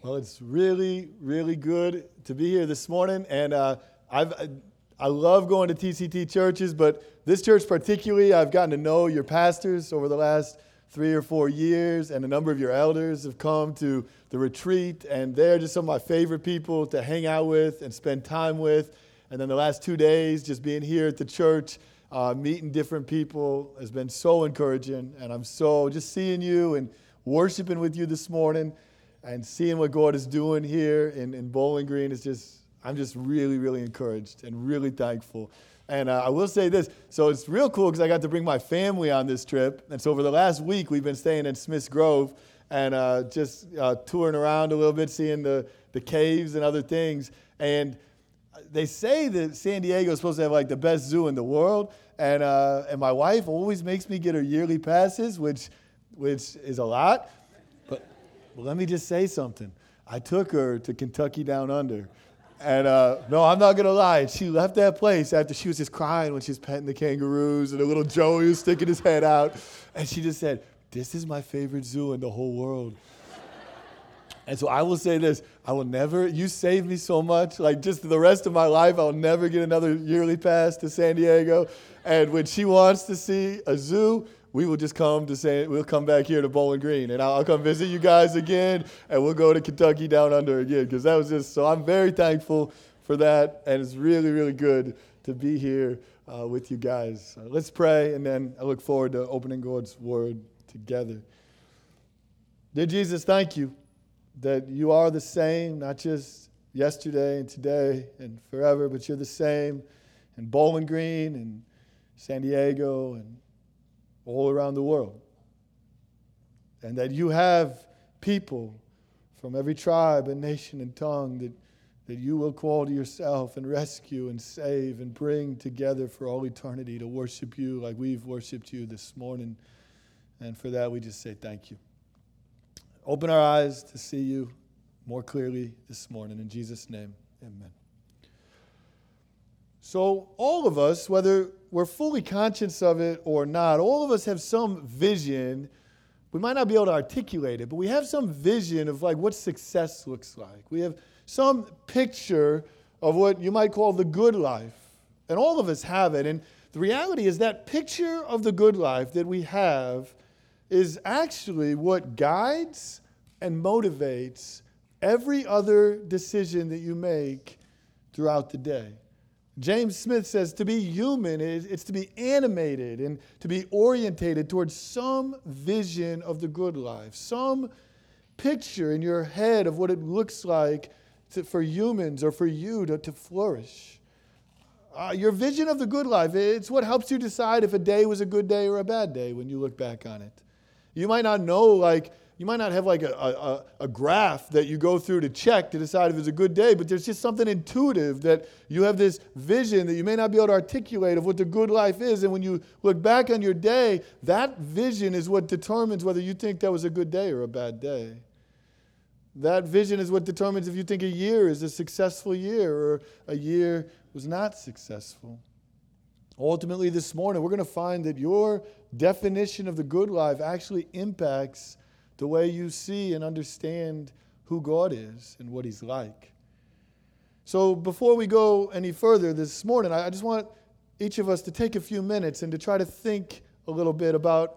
Well, it's really, really good to be here this morning, and uh, I've, I love going to TCT churches, but this church particularly, I've gotten to know your pastors over the last three or four years, and a number of your elders have come to the retreat, and they're just some of my favorite people to hang out with and spend time with. And then the last two days, just being here at the church, uh, meeting different people has been so encouraging, and I'm so just seeing you and worshiping with you this morning and seeing what God is doing here in, in Bowling Green is just, I'm just really, really encouraged and really thankful. And uh, I will say this so it's real cool because I got to bring my family on this trip. And so over the last week, we've been staying in Smiths Grove and uh, just uh, touring around a little bit, seeing the, the caves and other things. And they say that San Diego is supposed to have like the best zoo in the world. And, uh, and my wife always makes me get her yearly passes, which, which is a lot. Well, let me just say something. I took her to Kentucky Down Under. And uh, no, I'm not gonna lie. She left that place after she was just crying when she was petting the kangaroos and the little Joey was sticking his head out. And she just said, This is my favorite zoo in the whole world. And so I will say this I will never, you saved me so much. Like just the rest of my life, I'll never get another yearly pass to San Diego. And when she wants to see a zoo, we will just come to say we'll come back here to Bowling Green, and I'll come visit you guys again, and we'll go to Kentucky Down Under again because that was just so. I'm very thankful for that, and it's really really good to be here uh, with you guys. Uh, let's pray, and then I look forward to opening God's Word together. Dear Jesus, thank you that you are the same, not just yesterday and today and forever, but you're the same in Bowling Green and San Diego and all around the world. And that you have people from every tribe and nation and tongue that, that you will call to yourself and rescue and save and bring together for all eternity to worship you like we've worshiped you this morning. And for that, we just say thank you. Open our eyes to see you more clearly this morning. In Jesus' name, amen. So, all of us, whether we're fully conscious of it or not, all of us have some vision. We might not be able to articulate it, but we have some vision of like what success looks like. We have some picture of what you might call the good life. And all of us have it. And the reality is that picture of the good life that we have is actually what guides and motivates every other decision that you make throughout the day. James Smith says to be human is it's to be animated and to be orientated towards some vision of the good life, some picture in your head of what it looks like to, for humans or for you to, to flourish. Uh, your vision of the good life, it's what helps you decide if a day was a good day or a bad day when you look back on it. You might not know, like, you might not have like a, a, a, graph that you go through to check to decide if it's a good day, but there's just something intuitive that you have this vision that you may not be able to articulate of what the good life is. And when you look back on your day, that vision is what determines whether you think that was a good day or a bad day. That vision is what determines if you think a year is a successful year or a year was not successful. Ultimately, this morning, we're going to find that your definition of the good life actually impacts the way you see and understand who God is and what He's like. So, before we go any further this morning, I just want each of us to take a few minutes and to try to think a little bit about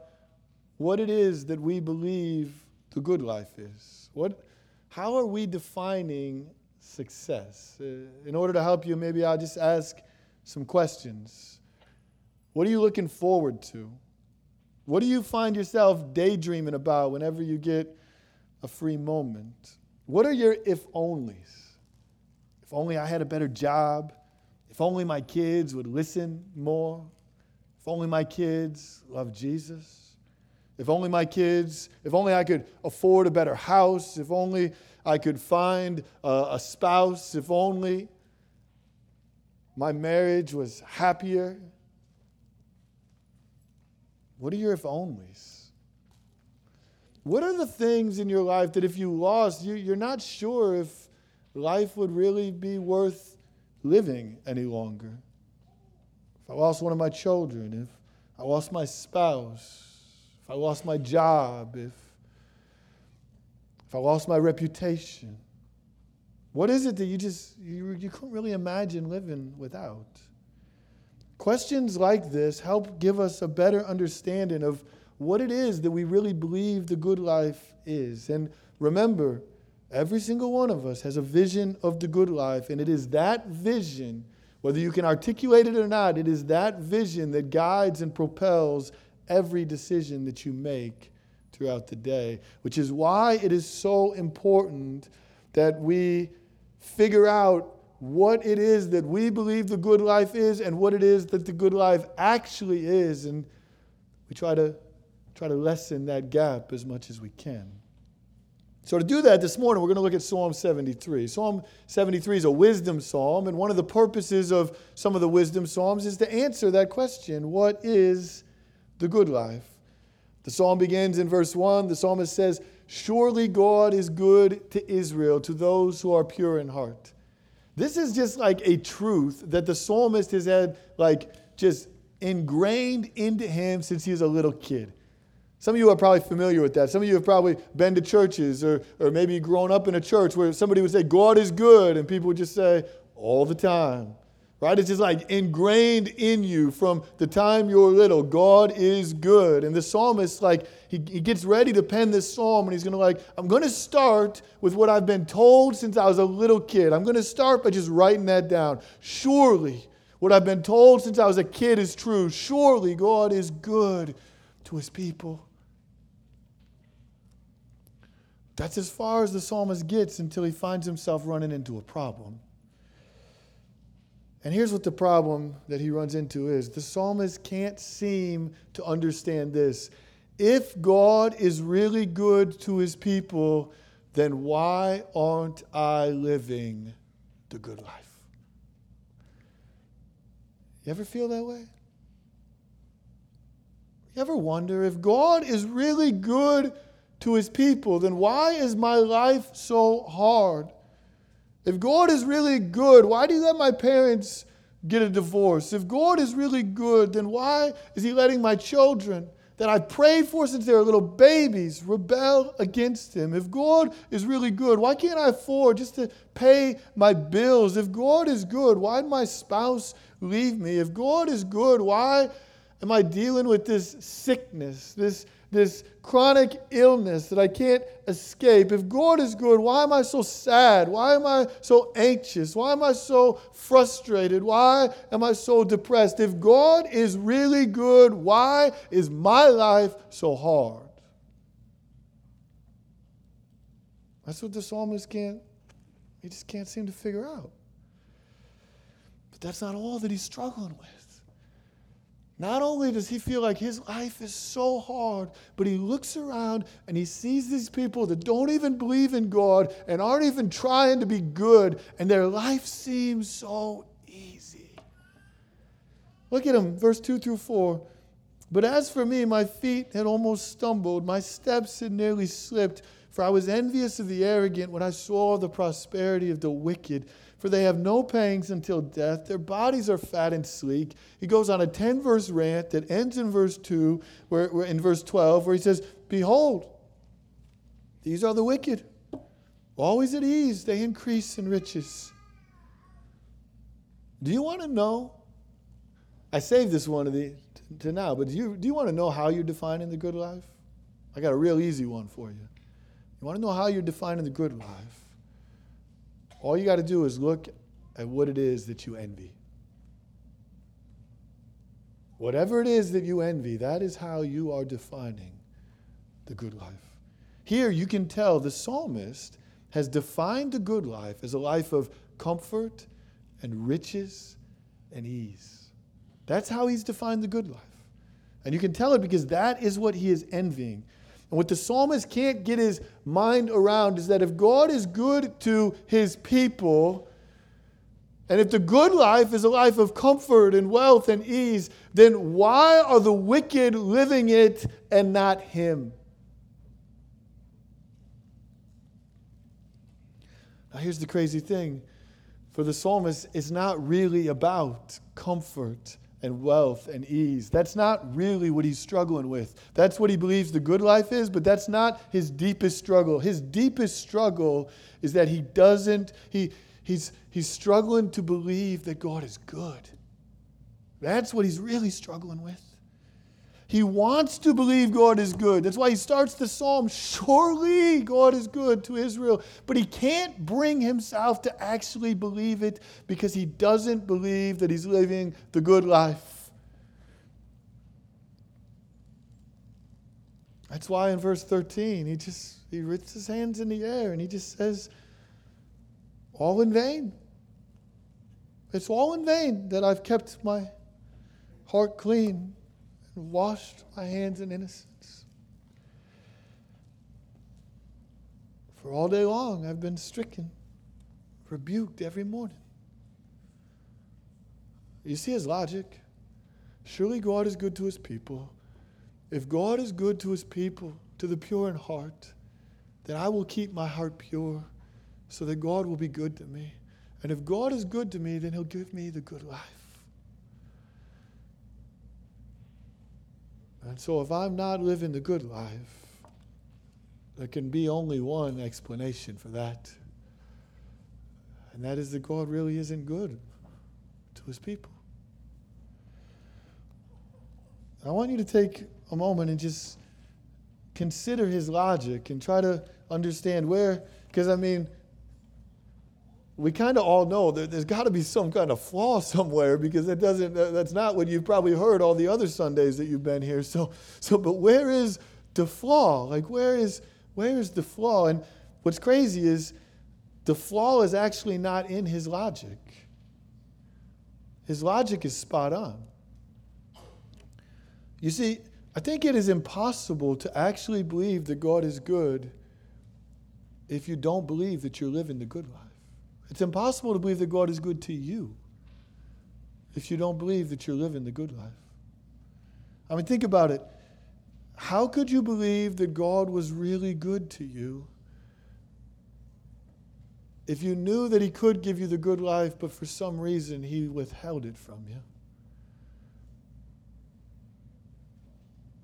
what it is that we believe the good life is. What, how are we defining success? Uh, in order to help you, maybe I'll just ask some questions. What are you looking forward to? What do you find yourself daydreaming about whenever you get a free moment? What are your if onlys? If only I had a better job. If only my kids would listen more. If only my kids love Jesus. If only my kids, if only I could afford a better house. If only I could find a, a spouse. If only my marriage was happier. What are your if onlys? What are the things in your life that if you lost, you, are not sure if life would really be worth living any longer? If I lost one of my children, if I lost my spouse, if I lost my job, if, if I lost my reputation, what is it that you just you, you couldn't really imagine living without? Questions like this help give us a better understanding of what it is that we really believe the good life is. And remember, every single one of us has a vision of the good life, and it is that vision, whether you can articulate it or not, it is that vision that guides and propels every decision that you make throughout the day, which is why it is so important that we figure out what it is that we believe the good life is and what it is that the good life actually is. And we try to, try to lessen that gap as much as we can. So, to do that this morning, we're going to look at Psalm 73. Psalm 73 is a wisdom psalm, and one of the purposes of some of the wisdom psalms is to answer that question what is the good life? The psalm begins in verse 1. The psalmist says, Surely God is good to Israel, to those who are pure in heart. This is just like a truth that the psalmist has had, like, just ingrained into him since he was a little kid. Some of you are probably familiar with that. Some of you have probably been to churches or, or maybe grown up in a church where somebody would say, God is good, and people would just say, all the time right? It's just like ingrained in you from the time you're little. God is good. And the psalmist, like, he, he gets ready to pen this psalm and he's going to, like, I'm going to start with what I've been told since I was a little kid. I'm going to start by just writing that down. Surely, what I've been told since I was a kid is true. Surely, God is good to his people. That's as far as the psalmist gets until he finds himself running into a problem. And here's what the problem that he runs into is the psalmist can't seem to understand this. If God is really good to his people, then why aren't I living the good life? You ever feel that way? You ever wonder if God is really good to his people, then why is my life so hard? If God is really good, why do you let my parents get a divorce? If God is really good, then why is He letting my children that I prayed for since they were little babies rebel against Him? If God is really good, why can't I afford just to pay my bills? If God is good, why did my spouse leave me? If God is good, why am I dealing with this sickness, this this chronic illness that I can't escape. If God is good, why am I so sad? Why am I so anxious? Why am I so frustrated? Why am I so depressed? If God is really good, why is my life so hard? That's what the psalmist can't, he just can't seem to figure out. But that's not all that he's struggling with. Not only does he feel like his life is so hard, but he looks around and he sees these people that don't even believe in God and aren't even trying to be good, and their life seems so easy. Look at him, verse 2 through 4. But as for me, my feet had almost stumbled, my steps had nearly slipped, for I was envious of the arrogant when I saw the prosperity of the wicked for they have no pangs until death. Their bodies are fat and sleek. He goes on a 10 verse rant that ends in verse 2, where, where, in verse 12, where he says, Behold, these are the wicked. Always at ease, they increase in riches. Do you want to know? I saved this one the, to now, but do you, do you want to know how you're defining the good life? I got a real easy one for you. You want to know how you're defining the good life? All you got to do is look at what it is that you envy. Whatever it is that you envy, that is how you are defining the good life. Here you can tell the psalmist has defined the good life as a life of comfort and riches and ease. That's how he's defined the good life. And you can tell it because that is what he is envying. And what the psalmist can't get his mind around is that if God is good to his people, and if the good life is a life of comfort and wealth and ease, then why are the wicked living it and not him? Now, here's the crazy thing for the psalmist, it's not really about comfort and wealth and ease. That's not really what he's struggling with. That's what he believes the good life is, but that's not his deepest struggle. His deepest struggle is that he doesn't, he, he's, he's struggling to believe that God is good. That's what he's really struggling with. He wants to believe God is good. That's why he starts the psalm, Surely God is good to Israel. But he can't bring himself to actually believe it because he doesn't believe that he's living the good life. That's why in verse 13, he just he lifts his hands in the air and he just says, All in vain. It's all in vain that I've kept my heart clean and washed my hands in innocence. For all day long, I've been stricken, rebuked every morning. You see his logic? Surely God is good to his people. If God is good to his people, to the pure in heart, then I will keep my heart pure so that God will be good to me. And if God is good to me, then he'll give me the good life. And so, if I'm not living the good life, there can be only one explanation for that. And that is that God really isn't good to his people. I want you to take a moment and just consider his logic and try to understand where, because I mean, we kind of all know that there's got to be some kind of flaw somewhere because it doesn't that's not what you've probably heard all the other sundays that you've been here. So so but where is the flaw? Like where is where is the flaw? And what's crazy is the flaw is actually not in his logic. His logic is spot on. You see i think it is impossible to actually believe that god is good if you don't believe that you're living the good life it's impossible to believe that God is good to you if you don't believe that you're living the good life. I mean, think about it. How could you believe that God was really good to you if you knew that He could give you the good life, but for some reason He withheld it from you?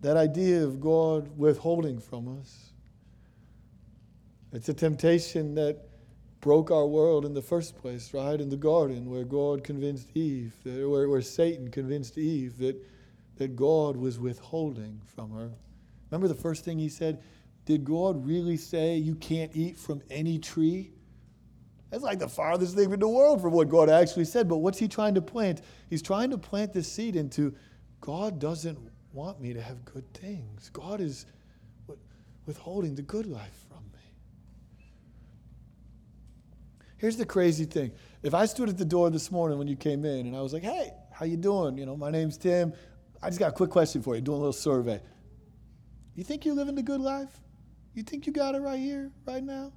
That idea of God withholding from us. It's a temptation that broke our world in the first place, right? In the garden, where God convinced Eve, where, where Satan convinced Eve that, that God was withholding from her. Remember the first thing he said? Did God really say you can't eat from any tree? That's like the farthest thing in the world from what God actually said. But what's he trying to plant? He's trying to plant this seed into God doesn't want me to have good things. God is withholding the good life Here's the crazy thing. If I stood at the door this morning when you came in and I was like, hey, how you doing? You know, my name's Tim. I just got a quick question for you, doing a little survey. You think you're living the good life? You think you got it right here, right now?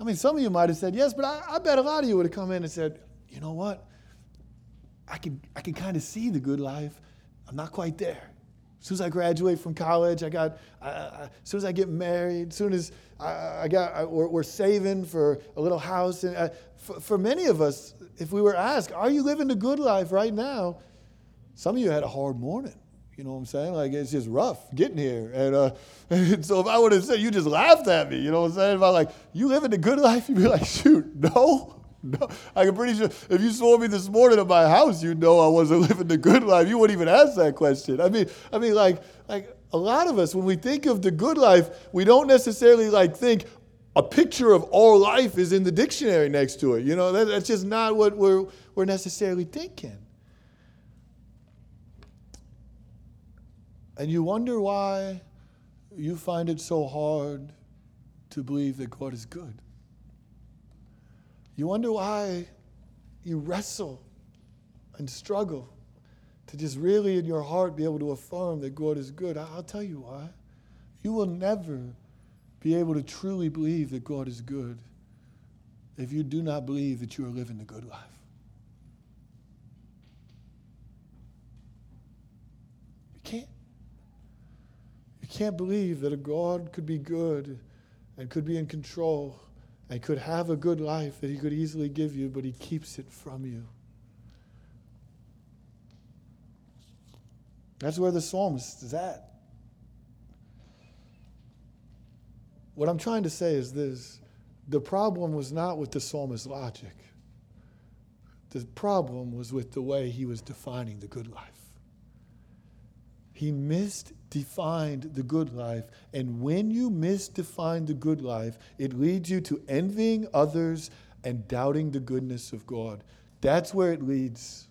I mean, some of you might have said yes, but I, I bet a lot of you would have come in and said, you know what? I can, I can kind of see the good life. I'm not quite there. As soon as I graduate from college, I got, as soon as I get married, as soon as I, I got, we're, we're, saving for a little house. And uh, for, for many of us, if we were asked, are you living the good life right now? Some of you had a hard morning. You know what I'm saying? Like it's just rough getting here. And, uh, and so if I would have said, you just laughed at me. You know what I'm saying? If I like, you living the good life, you'd be like, shoot, no. No, I'm pretty sure if you saw me this morning at my house, you'd know I wasn't living the good life. You wouldn't even ask that question. I mean, I mean, like, like a lot of us, when we think of the good life, we don't necessarily like think a picture of our life is in the dictionary next to it. You know, that, that's just not what we're we're necessarily thinking. And you wonder why you find it so hard to believe that God is good. You wonder why you wrestle and struggle to just really in your heart be able to affirm that God is good. I'll tell you why. You will never be able to truly believe that God is good if you do not believe that you are living the good life. You can't. You can't believe that a God could be good and could be in control and could have a good life that he could easily give you, but he keeps it from you. That's where the psalmist is at. What I'm trying to say is this the problem was not with the psalmist's logic, the problem was with the way he was defining the good life. He misdefined the good life. And when you misdefine the good life, it leads you to envying others and doubting the goodness of God. That's where it leads.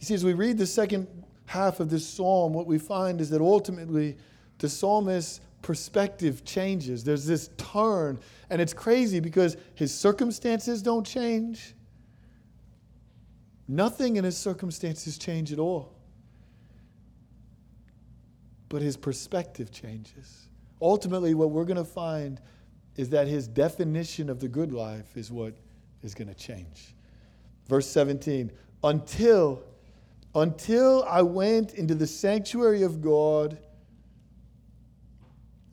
You see, as we read the second half of this psalm, what we find is that ultimately the psalmist's perspective changes. There's this turn, and it's crazy because his circumstances don't change. Nothing in his circumstances change at all. But his perspective changes. Ultimately, what we're going to find is that his definition of the good life is what is going to change. Verse 17, until until I went into the sanctuary of God,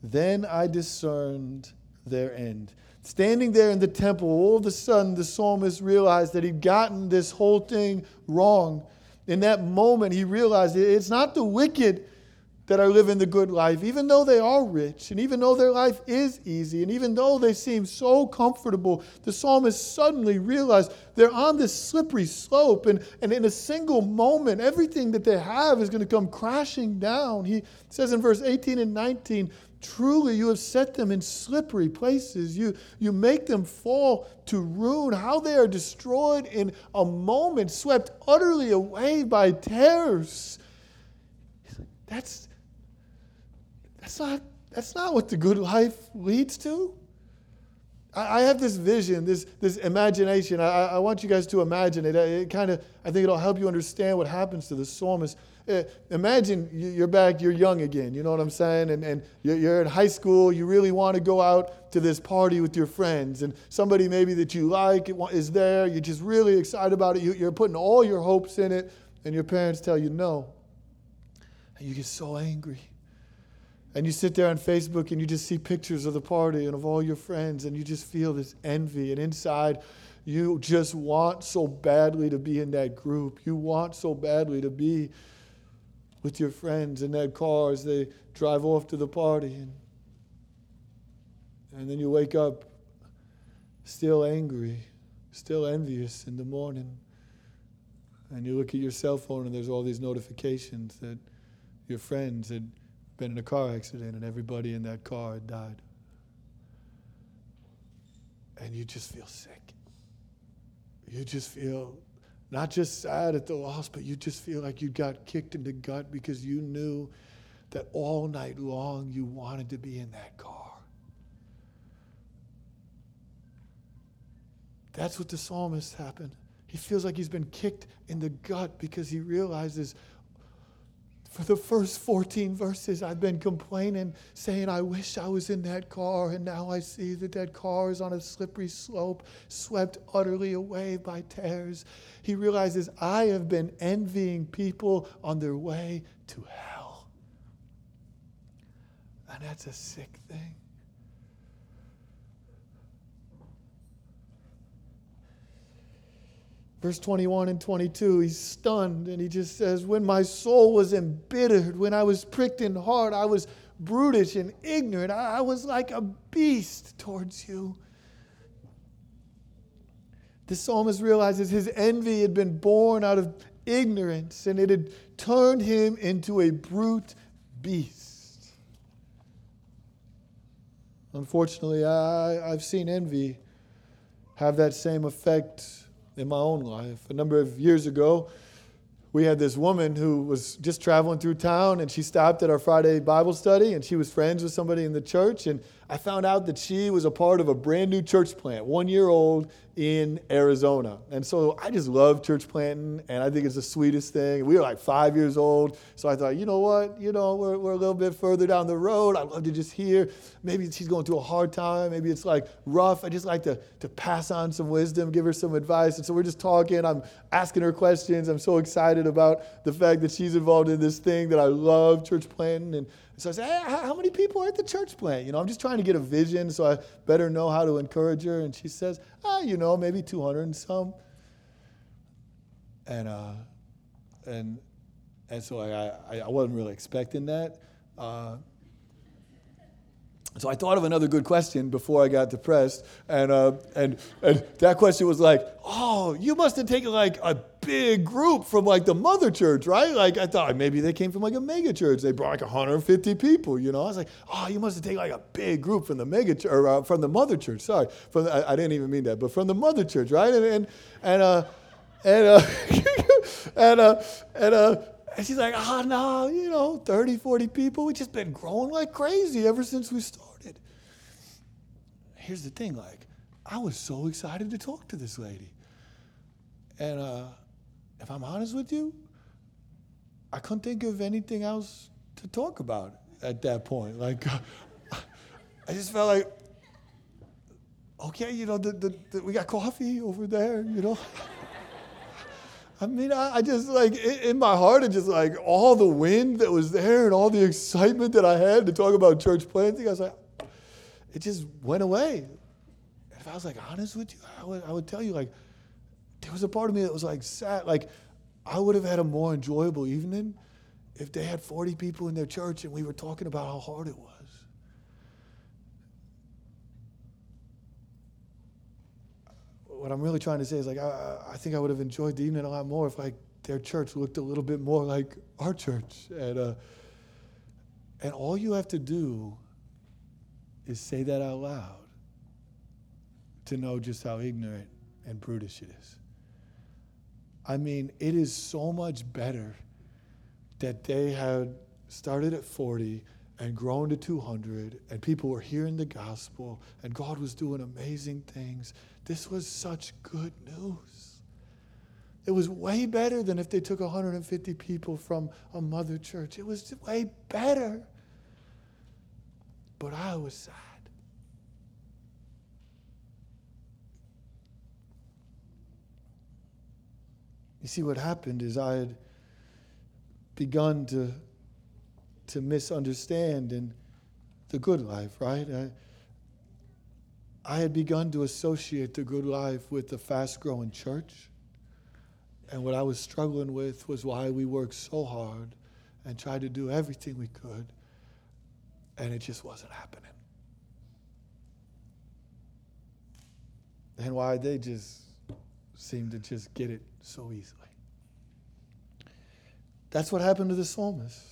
then I discerned their end. Standing there in the temple, all of a sudden the psalmist realized that he'd gotten this whole thing wrong. In that moment, he realized it's not the wicked that are living the good life, even though they are rich, and even though their life is easy, and even though they seem so comfortable, the psalmist suddenly realized they're on this slippery slope, and, and in a single moment, everything that they have is going to come crashing down. He says in verse 18 and 19, Truly, you have set them in slippery places. You, you make them fall to ruin. How they are destroyed in a moment, swept utterly away by terrors. That's, that's, not, that's not what the good life leads to. I, I have this vision, this, this imagination. I, I want you guys to imagine it. It kind of, I think it'll help you understand what happens to the psalmist. Uh, imagine you're back, you're young again, you know what I'm saying? And, and you're in high school, you really want to go out to this party with your friends, and somebody maybe that you like is there, you're just really excited about it, you're putting all your hopes in it, and your parents tell you no. And you get so angry. And you sit there on Facebook and you just see pictures of the party and of all your friends, and you just feel this envy, and inside, you just want so badly to be in that group. You want so badly to be with your friends in that car as they drive off to the party. And, and then you wake up still angry, still envious in the morning. And you look at your cell phone and there's all these notifications that your friends had been in a car accident and everybody in that car had died. And you just feel sick. You just feel not just sad at the loss, but you just feel like you got kicked in the gut because you knew that all night long you wanted to be in that car. That's what the psalmist happened. He feels like he's been kicked in the gut because he realizes for the first 14 verses, I've been complaining, saying, I wish I was in that car, and now I see that that car is on a slippery slope, swept utterly away by tears. He realizes, I have been envying people on their way to hell. And that's a sick thing. Verse 21 and 22, he's stunned and he just says, When my soul was embittered, when I was pricked in heart, I was brutish and ignorant. I was like a beast towards you. The psalmist realizes his envy had been born out of ignorance and it had turned him into a brute beast. Unfortunately, I, I've seen envy have that same effect in my own life. A number of years ago, we had this woman who was just traveling through town and she stopped at our Friday Bible study and she was friends with somebody in the church. And I found out that she was a part of a brand new church plant, one year old in Arizona. And so I just love church planting and I think it's the sweetest thing. We were like five years old. So I thought, you know what? You know, we're, we're a little bit further down the road. I'd love to just hear. Maybe she's going through a hard time. Maybe it's like rough. I just like to, to pass on some wisdom, give her some advice. And so we're just talking. I'm asking her questions. I'm so excited about the fact that she's involved in this thing that I love, church planting. And so I said, hey, how many people are at the church plant? You know, I'm just trying to get a vision so I better know how to encourage her. And she says, ah, you know, maybe 200 and some. and uh, and and so I, I, I wasn't really expecting that. Uh, so I thought of another good question before I got depressed, and uh, and and that question was like, "Oh, you must have taken like a big group from like the mother church, right?" Like I thought maybe they came from like a mega church. They brought like 150 people, you know. I was like, "Oh, you must have taken like a big group from the mega church or uh, from the mother church." Sorry, from the, I, I, didn't even mean that, but from the mother church, right? And and and uh, and uh, and uh, and uh, and she's like, oh, no, you know, 30, 40 people. We've just been growing like crazy ever since we started. Here's the thing like, I was so excited to talk to this lady. And uh, if I'm honest with you, I couldn't think of anything else to talk about at that point. Like, I just felt like, okay, you know, the, the, the, we got coffee over there, you know. I mean, I, I just like in my heart, it just like all the wind that was there and all the excitement that I had to talk about church planting. I was like, it just went away. And If I was like honest with you, I would, I would tell you like there was a part of me that was like sad. Like I would have had a more enjoyable evening if they had 40 people in their church and we were talking about how hard it was. what I'm really trying to say is like I, I think I would have enjoyed the evening a lot more if like their church looked a little bit more like our church. And uh, and all you have to do is say that out loud to know just how ignorant and brutish it is. I mean, it is so much better that they had started at 40 and grown to 200, and people were hearing the gospel, and God was doing amazing things. This was such good news. It was way better than if they took 150 people from a mother church. It was way better. But I was sad. You see, what happened is I had begun to to misunderstand in the good life, right? I, I had begun to associate the good life with the fast growing church. And what I was struggling with was why we worked so hard and tried to do everything we could, and it just wasn't happening. And why they just seemed to just get it so easily. That's what happened to the psalmist.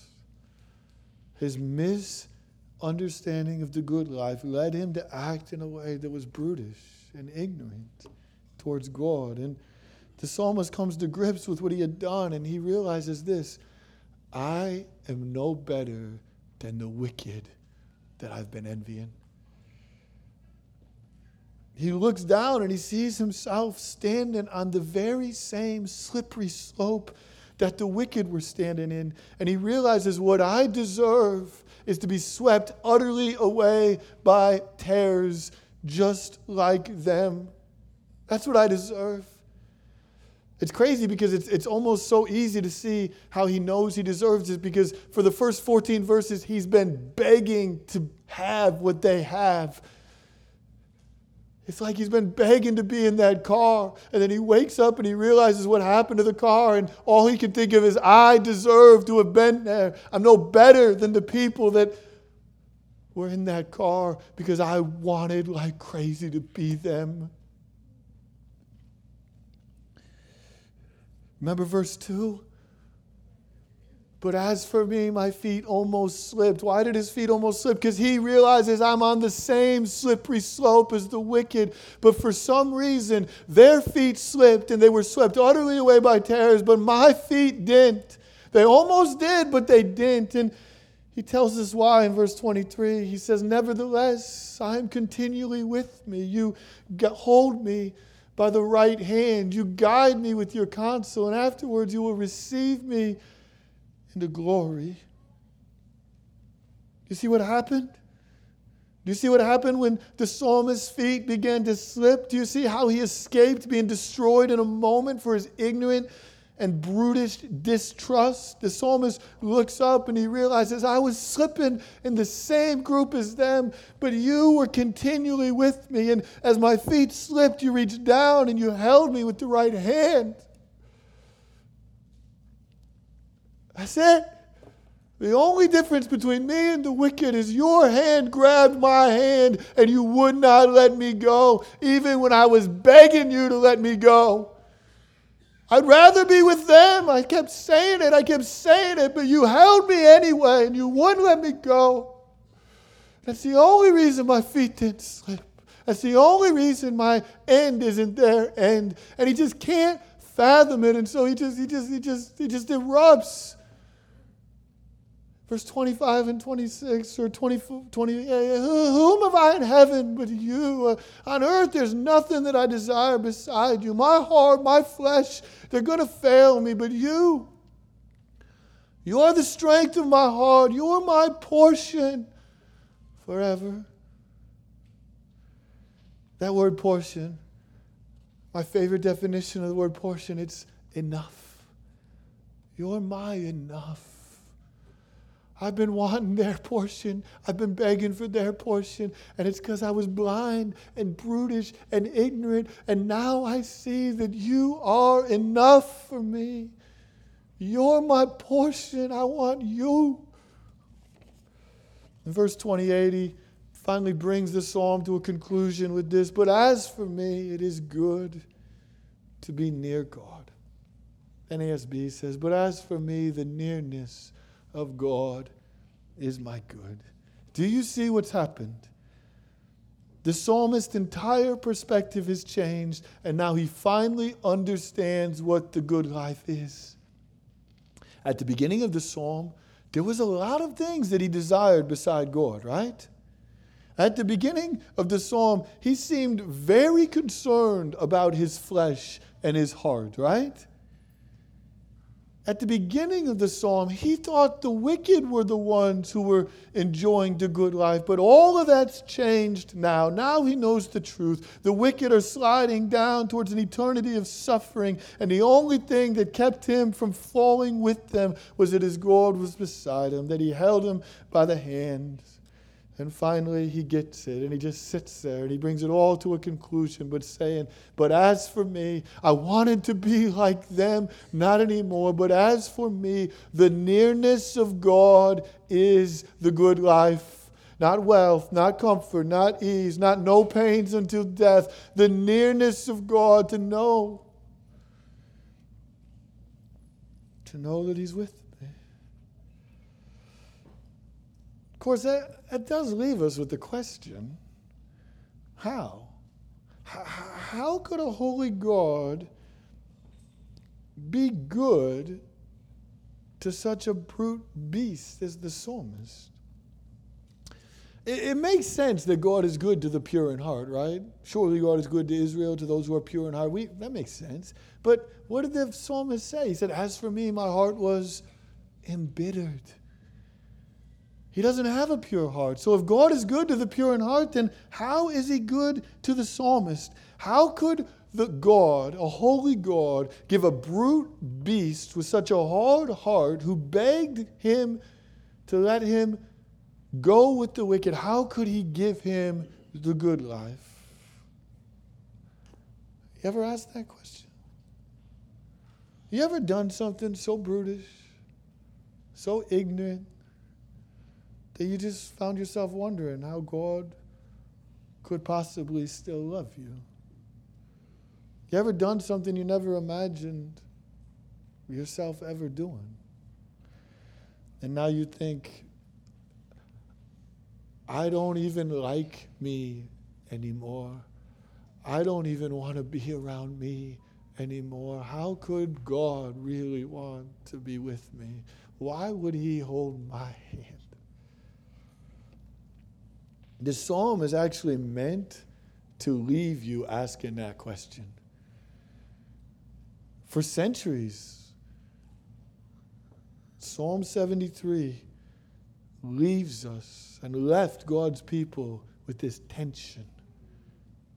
His misunderstanding of the good life led him to act in a way that was brutish and ignorant towards God. And the psalmist comes to grips with what he had done, and he realizes this I am no better than the wicked that I've been envying. He looks down and he sees himself standing on the very same slippery slope that the wicked were standing in. And he realizes what I deserve is to be swept utterly away by tares just like them. That's what I deserve. It's crazy because it's, it's almost so easy to see how he knows he deserves it because for the first 14 verses, he's been begging to have what they have. It's like he's been begging to be in that car. And then he wakes up and he realizes what happened to the car. And all he can think of is, I deserve to have been there. I'm no better than the people that were in that car because I wanted like crazy to be them. Remember verse 2? But as for me, my feet almost slipped. Why did his feet almost slip? Because he realizes I'm on the same slippery slope as the wicked. But for some reason, their feet slipped and they were swept utterly away by terrors, but my feet didn't. They almost did, but they didn't. And he tells us why in verse 23. He says, Nevertheless, I am continually with me. You hold me by the right hand. You guide me with your counsel, and afterwards you will receive me into glory. You see what happened? Do you see what happened when the psalmist's feet began to slip? Do you see how he escaped being destroyed in a moment for his ignorant and brutish distrust? The psalmist looks up and he realizes, I was slipping in the same group as them, but you were continually with me. And as my feet slipped, you reached down and you held me with the right hand. That's it. The only difference between me and the wicked is your hand grabbed my hand and you would not let me go, even when I was begging you to let me go. I'd rather be with them. I kept saying it, I kept saying it, but you held me anyway and you wouldn't let me go. That's the only reason my feet didn't slip. That's the only reason my end isn't their end. And he just can't fathom it, and so he just he just he just he just erupts. Verse 25 and 26 or 20, 20 whom have I in heaven but you? Uh, on earth there's nothing that I desire beside you. My heart, my flesh, they're going to fail me, but you, you are the strength of my heart. You are my portion forever. That word portion, my favorite definition of the word portion, it's enough. You're my enough. I've been wanting their portion. I've been begging for their portion. And it's because I was blind and brutish and ignorant. And now I see that you are enough for me. You're my portion. I want you. In verse 28, he finally brings the psalm to a conclusion with this But as for me, it is good to be near God. NASB says, But as for me, the nearness of God is my good. Do you see what's happened? The psalmist's entire perspective has changed, and now he finally understands what the good life is. At the beginning of the psalm, there was a lot of things that he desired beside God, right? At the beginning of the psalm, he seemed very concerned about his flesh and his heart, right? At the beginning of the psalm, he thought the wicked were the ones who were enjoying the good life. But all of that's changed now. Now he knows the truth. The wicked are sliding down towards an eternity of suffering. And the only thing that kept him from falling with them was that his God was beside him, that he held him by the hand. And finally, he gets it and he just sits there and he brings it all to a conclusion, but saying, But as for me, I wanted to be like them, not anymore. But as for me, the nearness of God is the good life. Not wealth, not comfort, not ease, not no pains until death. The nearness of God to know. To know that He's with course, that, that does leave us with the question how? How could a holy God be good to such a brute beast as the psalmist? It, it, makes sense that God is good to the pure in heart, right? Surely God is good to Israel, to those who are pure in heart. We, that makes sense. But what did the psalmist say? He said, As for me, my heart was embittered. He doesn't have a pure heart. So if God is good to the pure in heart, then how is he good to the psalmist? How could the God, a holy God, give a brute beast with such a hard heart who begged him to let him go with the wicked? How could he give him the good life? You ever asked that question? You ever done something so brutish, so ignorant, that you just found yourself wondering how God could possibly still love you. You ever done something you never imagined yourself ever doing? And now you think, I don't even like me anymore. I don't even want to be around me anymore. How could God really want to be with me? Why would He hold my hand? This psalm is actually meant to leave you asking that question. For centuries, Psalm 73 leaves us and left God's people with this tension,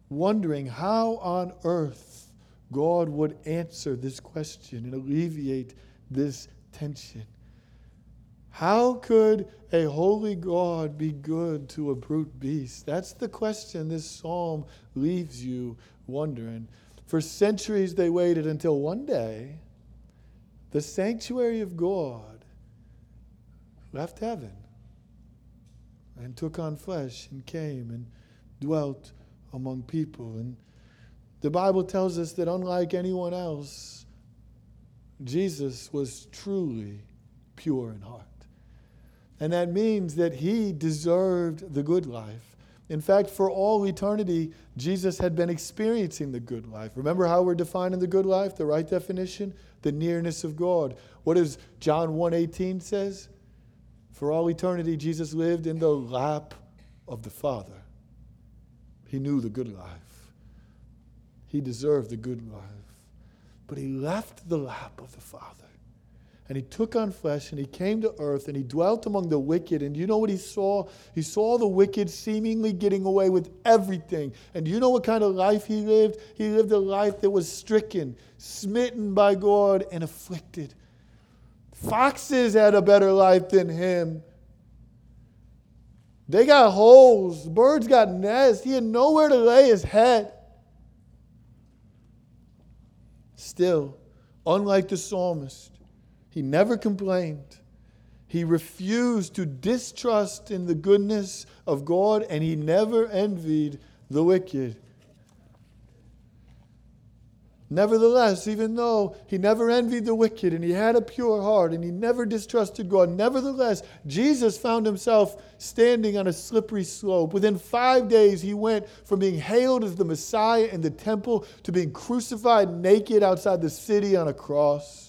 wondering how on earth God would answer this question and alleviate this tension. How could a holy God be good to a brute beast? That's the question this psalm leaves you wondering. For centuries, they waited until one day the sanctuary of God left heaven and took on flesh and came and dwelt among people. And the Bible tells us that unlike anyone else, Jesus was truly pure in heart. And that means that he deserved the good life. In fact, for all eternity, Jesus had been experiencing the good life. Remember how we're defining the good life, the right definition? The nearness of God. What does John 1:18 says? For all eternity, Jesus lived in the lap of the Father. He knew the good life. He deserved the good life. But he left the lap of the Father and he took on flesh and he came to earth and he dwelt among the wicked. And you know what he saw? He saw the wicked seemingly getting away with everything. And you know what kind of life he lived? He lived a life that was stricken, smitten by God, and afflicted. Foxes had a better life than him. They got holes, birds got nests. He had nowhere to lay his head. Still, unlike the psalmist, he never complained. He refused to distrust in the goodness of God, and he never envied the wicked. Nevertheless, even though he never envied the wicked and he had a pure heart and he never distrusted God, nevertheless, Jesus found himself standing on a slippery slope. Within five days, he went from being hailed as the Messiah in the temple to being crucified naked outside the city on a cross.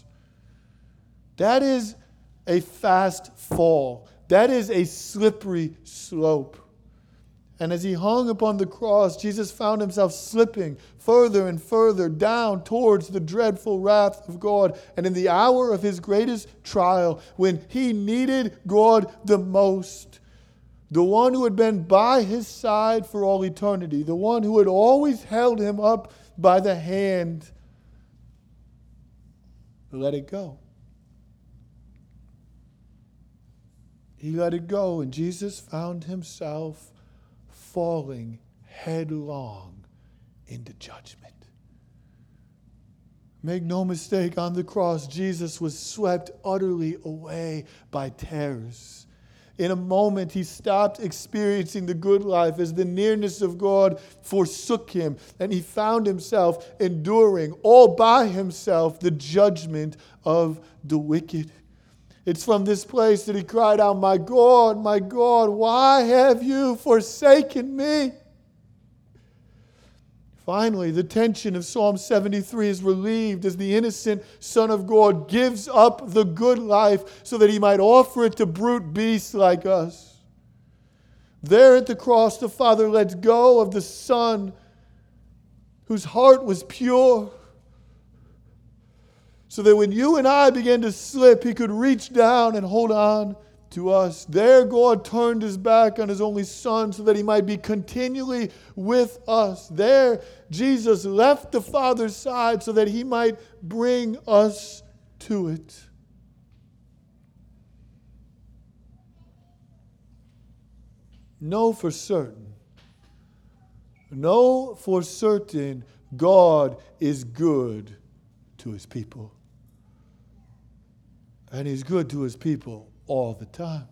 That is a fast fall. That is a slippery slope. And as he hung upon the cross, Jesus found himself slipping further and further down towards the dreadful wrath of God. And in the hour of his greatest trial, when he needed God the most, the one who had been by his side for all eternity, the one who had always held him up by the hand, let it go. He let it go, and Jesus found himself falling headlong into judgment. Make no mistake, on the cross, Jesus was swept utterly away by terrors. In a moment, he stopped experiencing the good life as the nearness of God forsook him, and he found himself enduring all by himself the judgment of the wicked. It's from this place that he cried out, My God, my God, why have you forsaken me? Finally, the tension of Psalm 73 is relieved as the innocent Son of God gives up the good life so that he might offer it to brute beasts like us. There at the cross, the Father lets go of the Son whose heart was pure so that when you and I began to slip, He could reach down and hold on to us. There, God turned His back on His only Son so that He might be continually with us. There, Jesus left the Father's side so that He might bring us to it. Know for certain, know for certain God is good to His people. And He's good to His people all the time.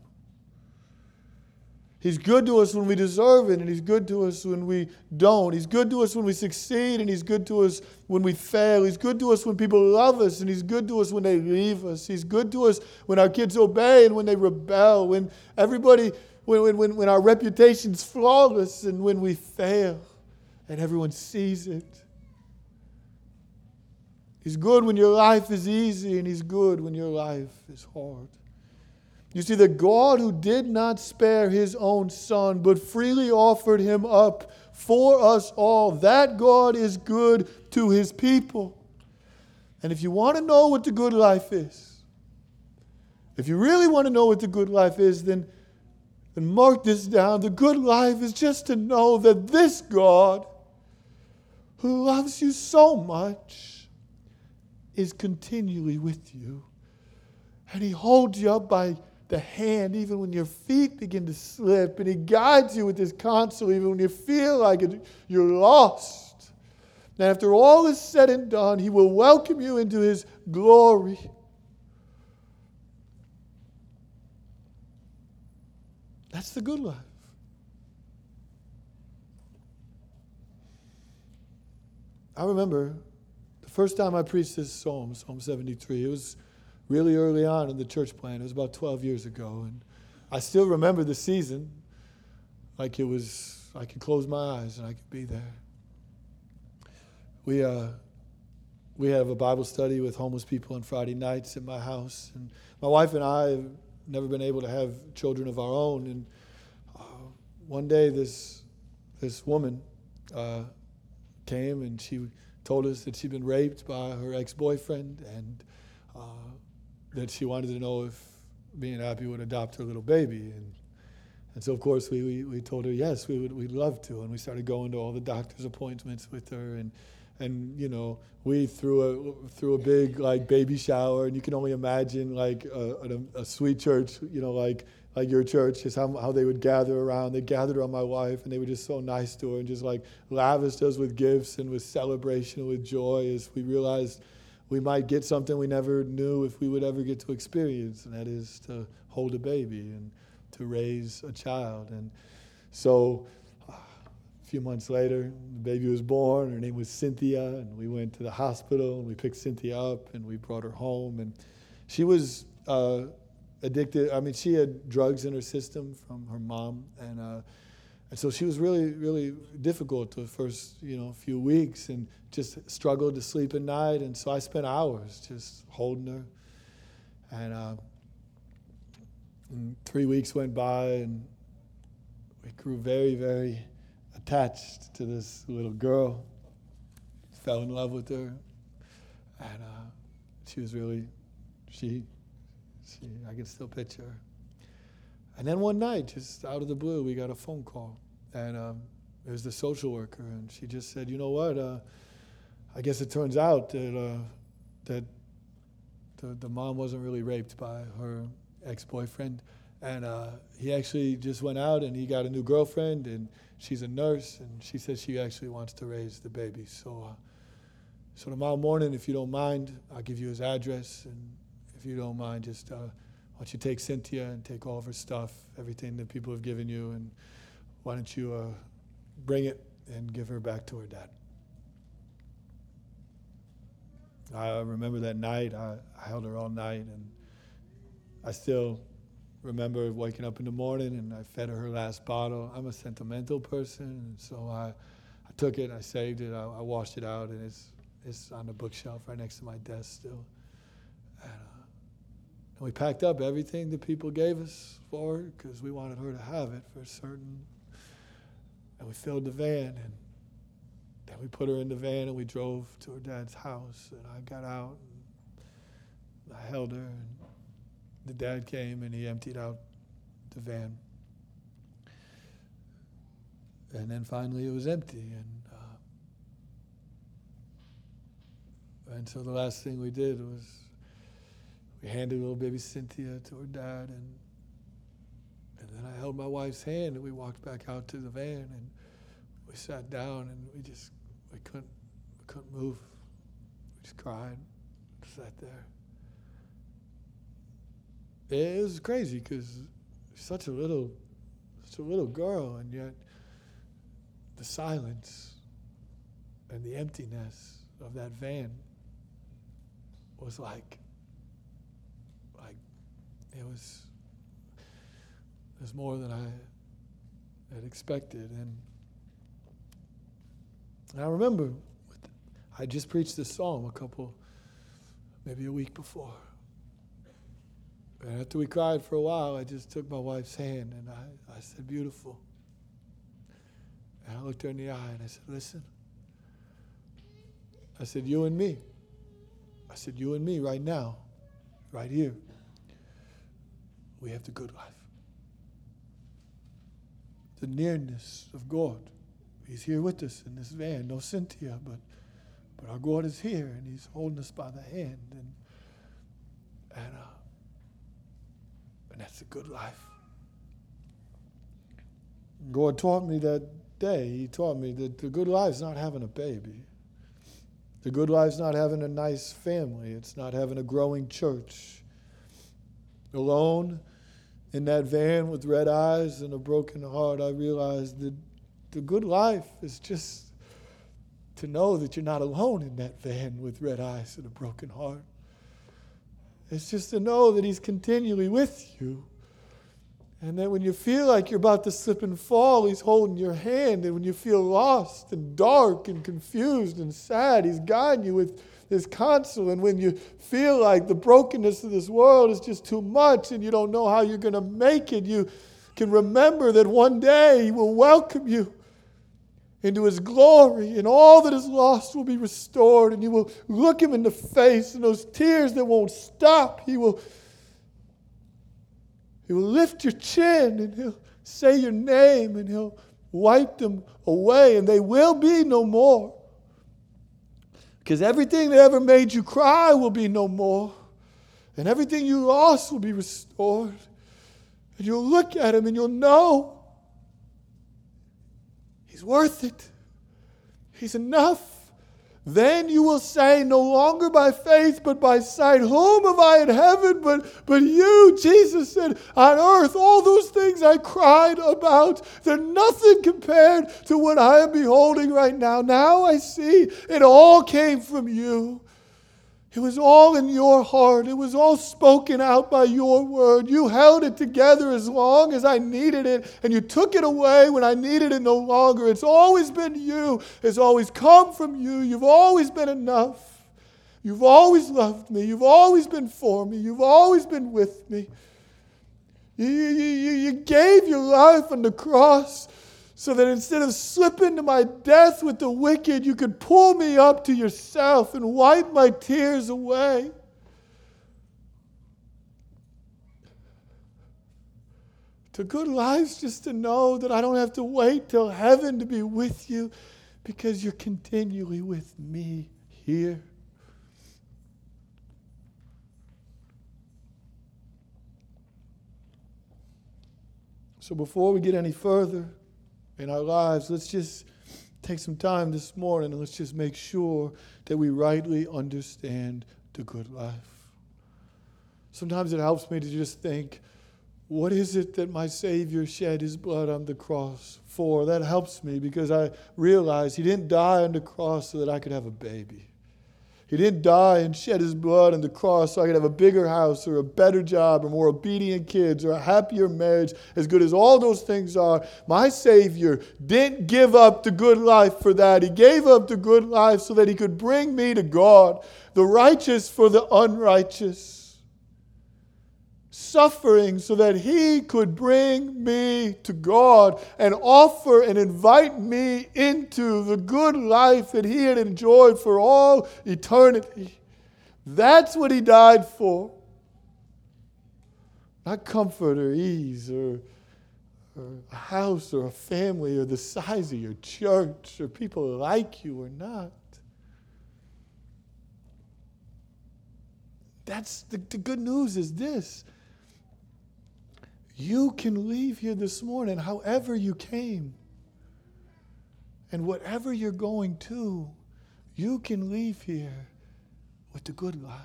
He's good to us when we deserve it, and He's good to us when we don't. He's good to us when we succeed, and He's good to us when we fail. He's good to us when people love us, and He's good to us when they leave us. He's good to us when our kids obey and when they rebel, when everybody, when, when, when our reputation's flawless, and when we fail, and everyone sees it. He's good when your life is easy, and He's good when your life is hard. You see, the God who did not spare His own Son, but freely offered Him up for us all, that God is good to His people. And if you want to know what the good life is, if you really want to know what the good life is, then, then mark this down. The good life is just to know that this God, who loves you so much, is continually with you. And He holds you up by the hand even when your feet begin to slip. And He guides you with His counsel even when you feel like you're lost. And after all is said and done, He will welcome you into His glory. That's the good life. I remember first time I preached this psalm, Psalm 73. It was really early on in the church plan. It was about 12 years ago. And I still remember the season like it was, I could close my eyes and I could be there. We, uh, we have a Bible study with homeless people on Friday nights at my house. And my wife and I have never been able to have children of our own. And uh, one day, this, this woman uh, came and she told us that she'd been raped by her ex boyfriend and uh, that she wanted to know if me and Abby would adopt her little baby. And, and so, of course, we, we, we told her yes, we would, we'd love to. And we started going to all the doctor's appointments with her. And and you know we threw a threw a big like baby shower and you can only imagine like a, a, a, sweet church you know like like your church is how, how they would gather around they gathered around my wife and they were just so nice to her and just like lavished us with gifts and with celebration and with joy as we realized we might get something we never knew if we would ever get to experience and that is to hold a baby and to raise a child and so a few months later, the baby was born. Her name was Cynthia, and we went to the hospital and we picked Cynthia up and we brought her home. And she was uh, addicted. I mean, she had drugs in her system from her mom, and uh, and so she was really, really difficult the first you know few weeks, and just struggled to sleep at night. And so I spent hours just holding her, and, uh, and three weeks went by, and we grew very, very attached to this little girl, fell in love with her, and uh, she was really, she, she, I can still picture her. And then one night, just out of the blue, we got a phone call, and um, it was the social worker, and she just said, "You know what? Uh, I guess it turns out that uh, that the, the mom wasn't really raped by her ex-boyfriend, and uh, he actually just went out and he got a new girlfriend, and she's a nurse, and she says she actually wants to raise the baby. So, uh, so tomorrow morning, if you don't mind, I'll give you his address, and you don't mind, just uh, why don't you take Cynthia and take all of her stuff, everything that people have given you, and why don't you uh, bring it and give her back to her dad. I remember that night. I, I held her all night, and I still remember waking up in the morning and I fed her her last bottle. I'm a sentimental person, and so I, I took it, I saved it, I, I, washed it out, and it's it's on the bookshelf right next to my desk still. And, uh, and we packed up everything that people gave us for her because we wanted her to have it for certain. And we filled the van, and then we put her in the van and we drove to her dad's house. And I got out, and I held her. And, the dad came and he emptied out the van. And then finally it was empty. And, uh, and so the last thing we did was we handed little baby Cynthia to her dad. And, and then I held my wife's hand and we walked back out to the van and we sat down and we just we couldn't we couldn't move. We just cried, sat there it was crazy because such a little, such a little girl, and yet the silence and the emptiness of that van was like, like it was, it was more than I had expected, and, and I remember I just preached this psalm a couple, maybe a week before. And after we cried for a while, I just took my wife's hand and I, I said, Beautiful. And I looked her in the eye and I said, Listen. I said, You and me. I said, You and me right now, right here. We have the good life. The nearness of God. He's here with us in this van. No Cynthia, but, but our God is here and He's holding us by the hand. And, and uh, and that's a good life. God taught me that day, He taught me that the good life is not having a baby. The good life is not having a nice family. It's not having a growing church. Alone in that van with red eyes and a broken heart, I realized that the good life is just to know that you're not alone in that van with red eyes and a broken heart. It's just to know that He's continually with you. And that when you feel like you're about to slip and fall, He's holding your hand. And when you feel lost and dark and confused and sad, He's guiding you with His counsel. And when you feel like the brokenness of this world is just too much and you don't know how you're going to make it, you can remember that one day He will welcome you into his glory, and all that is lost will be restored, and you will look him in the face, and those tears that won't stop, he will, he will lift your chin, and he'll say your name, and he'll wipe them away, and they will be no more. Because everything that ever made you cry will be no more, and everything you lost will be restored. And you'll look at him and you'll know He's worth it. He's enough. Then you will say, no longer by faith, but by sight, Whom have I in heaven but, but you? Jesus said, On earth, all those things I cried about, they're nothing compared to what I am beholding right now. Now I see it all came from you. It was all in your heart. It was all spoken out by your word. You held it together as long as I needed it, and you took it away when I needed it no longer. It's always been you. It's always come from you. You've always been enough. You've always loved me. You've always been for me. You've always been with me. You, you, you, gave your life on the cross so that instead of slipping to my death with the wicked, you could pull me up to yourself and wipe my tears away. To good lives, just to know that I don't have to wait till heaven to be with you because you're continually with me here. So before we get any further, in our lives, let's just take some time this morning and let's just make sure that we rightly understand the good life. Sometimes it helps me to just think, what is it that my Savior shed his blood on the cross for? That helps me because I realize he didn't die on the cross so that I could have a baby. He didn't die and shed his blood on the cross so I could have a bigger house or a better job or more obedient kids or a happier marriage, as good as all those things are. My Savior didn't give up the good life for that. He gave up the good life so that he could bring me to God, the righteous for the unrighteous suffering so that he could bring me to God and offer and invite me into the good life that he had enjoyed for all eternity. That's what he died for. Not comfort or ease or, or a house or a family or the size of your church or people like you or not. That's the, the good news is this you can leave here this morning however you came. And whatever you're going to, you can leave here with the good life.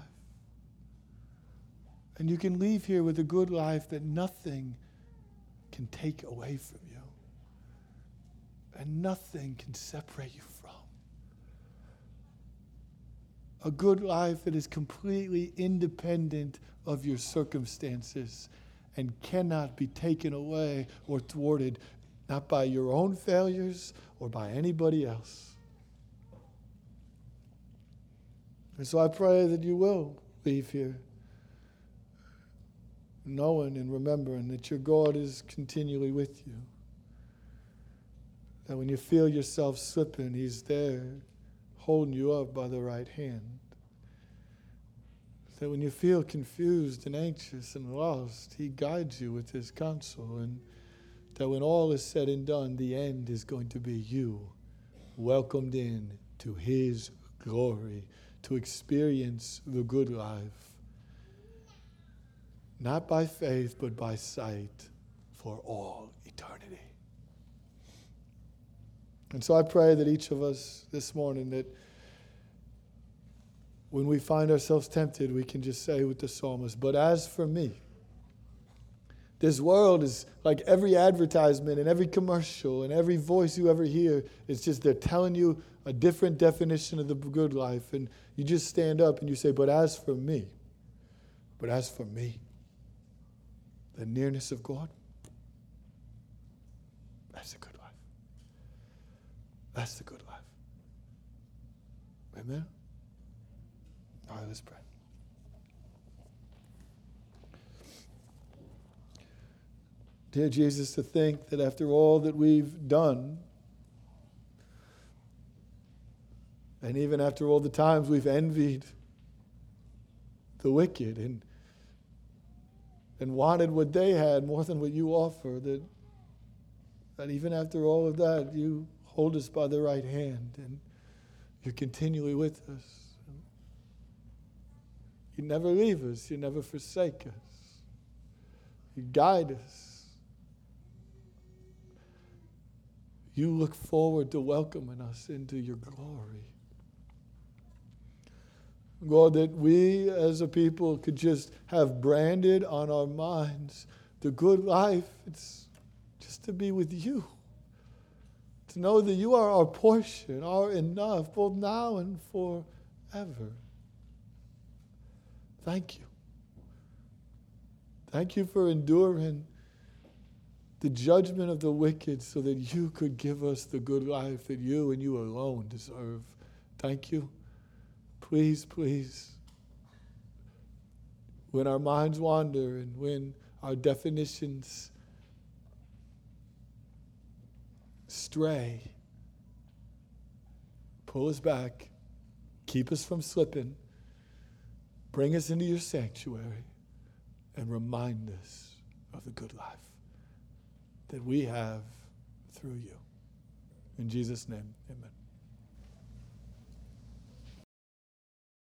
And you can leave here with a good life that nothing can take away from you. And nothing can separate you from. A good life that is completely independent of your circumstances and cannot be taken away or thwarted, not by your own failures or by anybody else. And so I pray that you will leave here knowing and remembering that your God is continually with you. That when you feel yourself slipping, He's there holding you up by the right hand that when you feel confused and anxious and lost, He guides you with His counsel, and that when all is said and done, the end is going to be you welcomed in to His glory to experience the good life, not by faith, but by sight for all eternity. And so I pray that each of us this morning that when we find ourselves tempted, we can just say with the psalmist, But as for me, This world is like every advertisement and every commercial and every voice you ever hear. It's just they're telling you a different definition of the good life. And you just stand up and you say, But as for me, but as for me, the nearness of God, that's the good life. That's the good life. Amen? Let's pray. Dear Jesus, to think that after all that we've done, and even after all the times we've envied the wicked and, and wanted what they had more than what you offer, that, that even after all of that, you hold us by the right hand and you're continually with us. You never leave us, you never forsake us, you guide us. You look forward to welcoming us into your glory. God, that we as a people could just have branded on our minds the good life. It's just to be with you, to know that you are our portion, our enough, both now and forever. Thank you. Thank you for enduring the judgment of the wicked so that you could give us the good life that you and you alone deserve. Thank you. Please, please, when our minds wander and when our definitions stray, pull us back, keep us from slipping, bring us into your sanctuary, and remind us of the good life that we have through you. In Jesus' name, amen.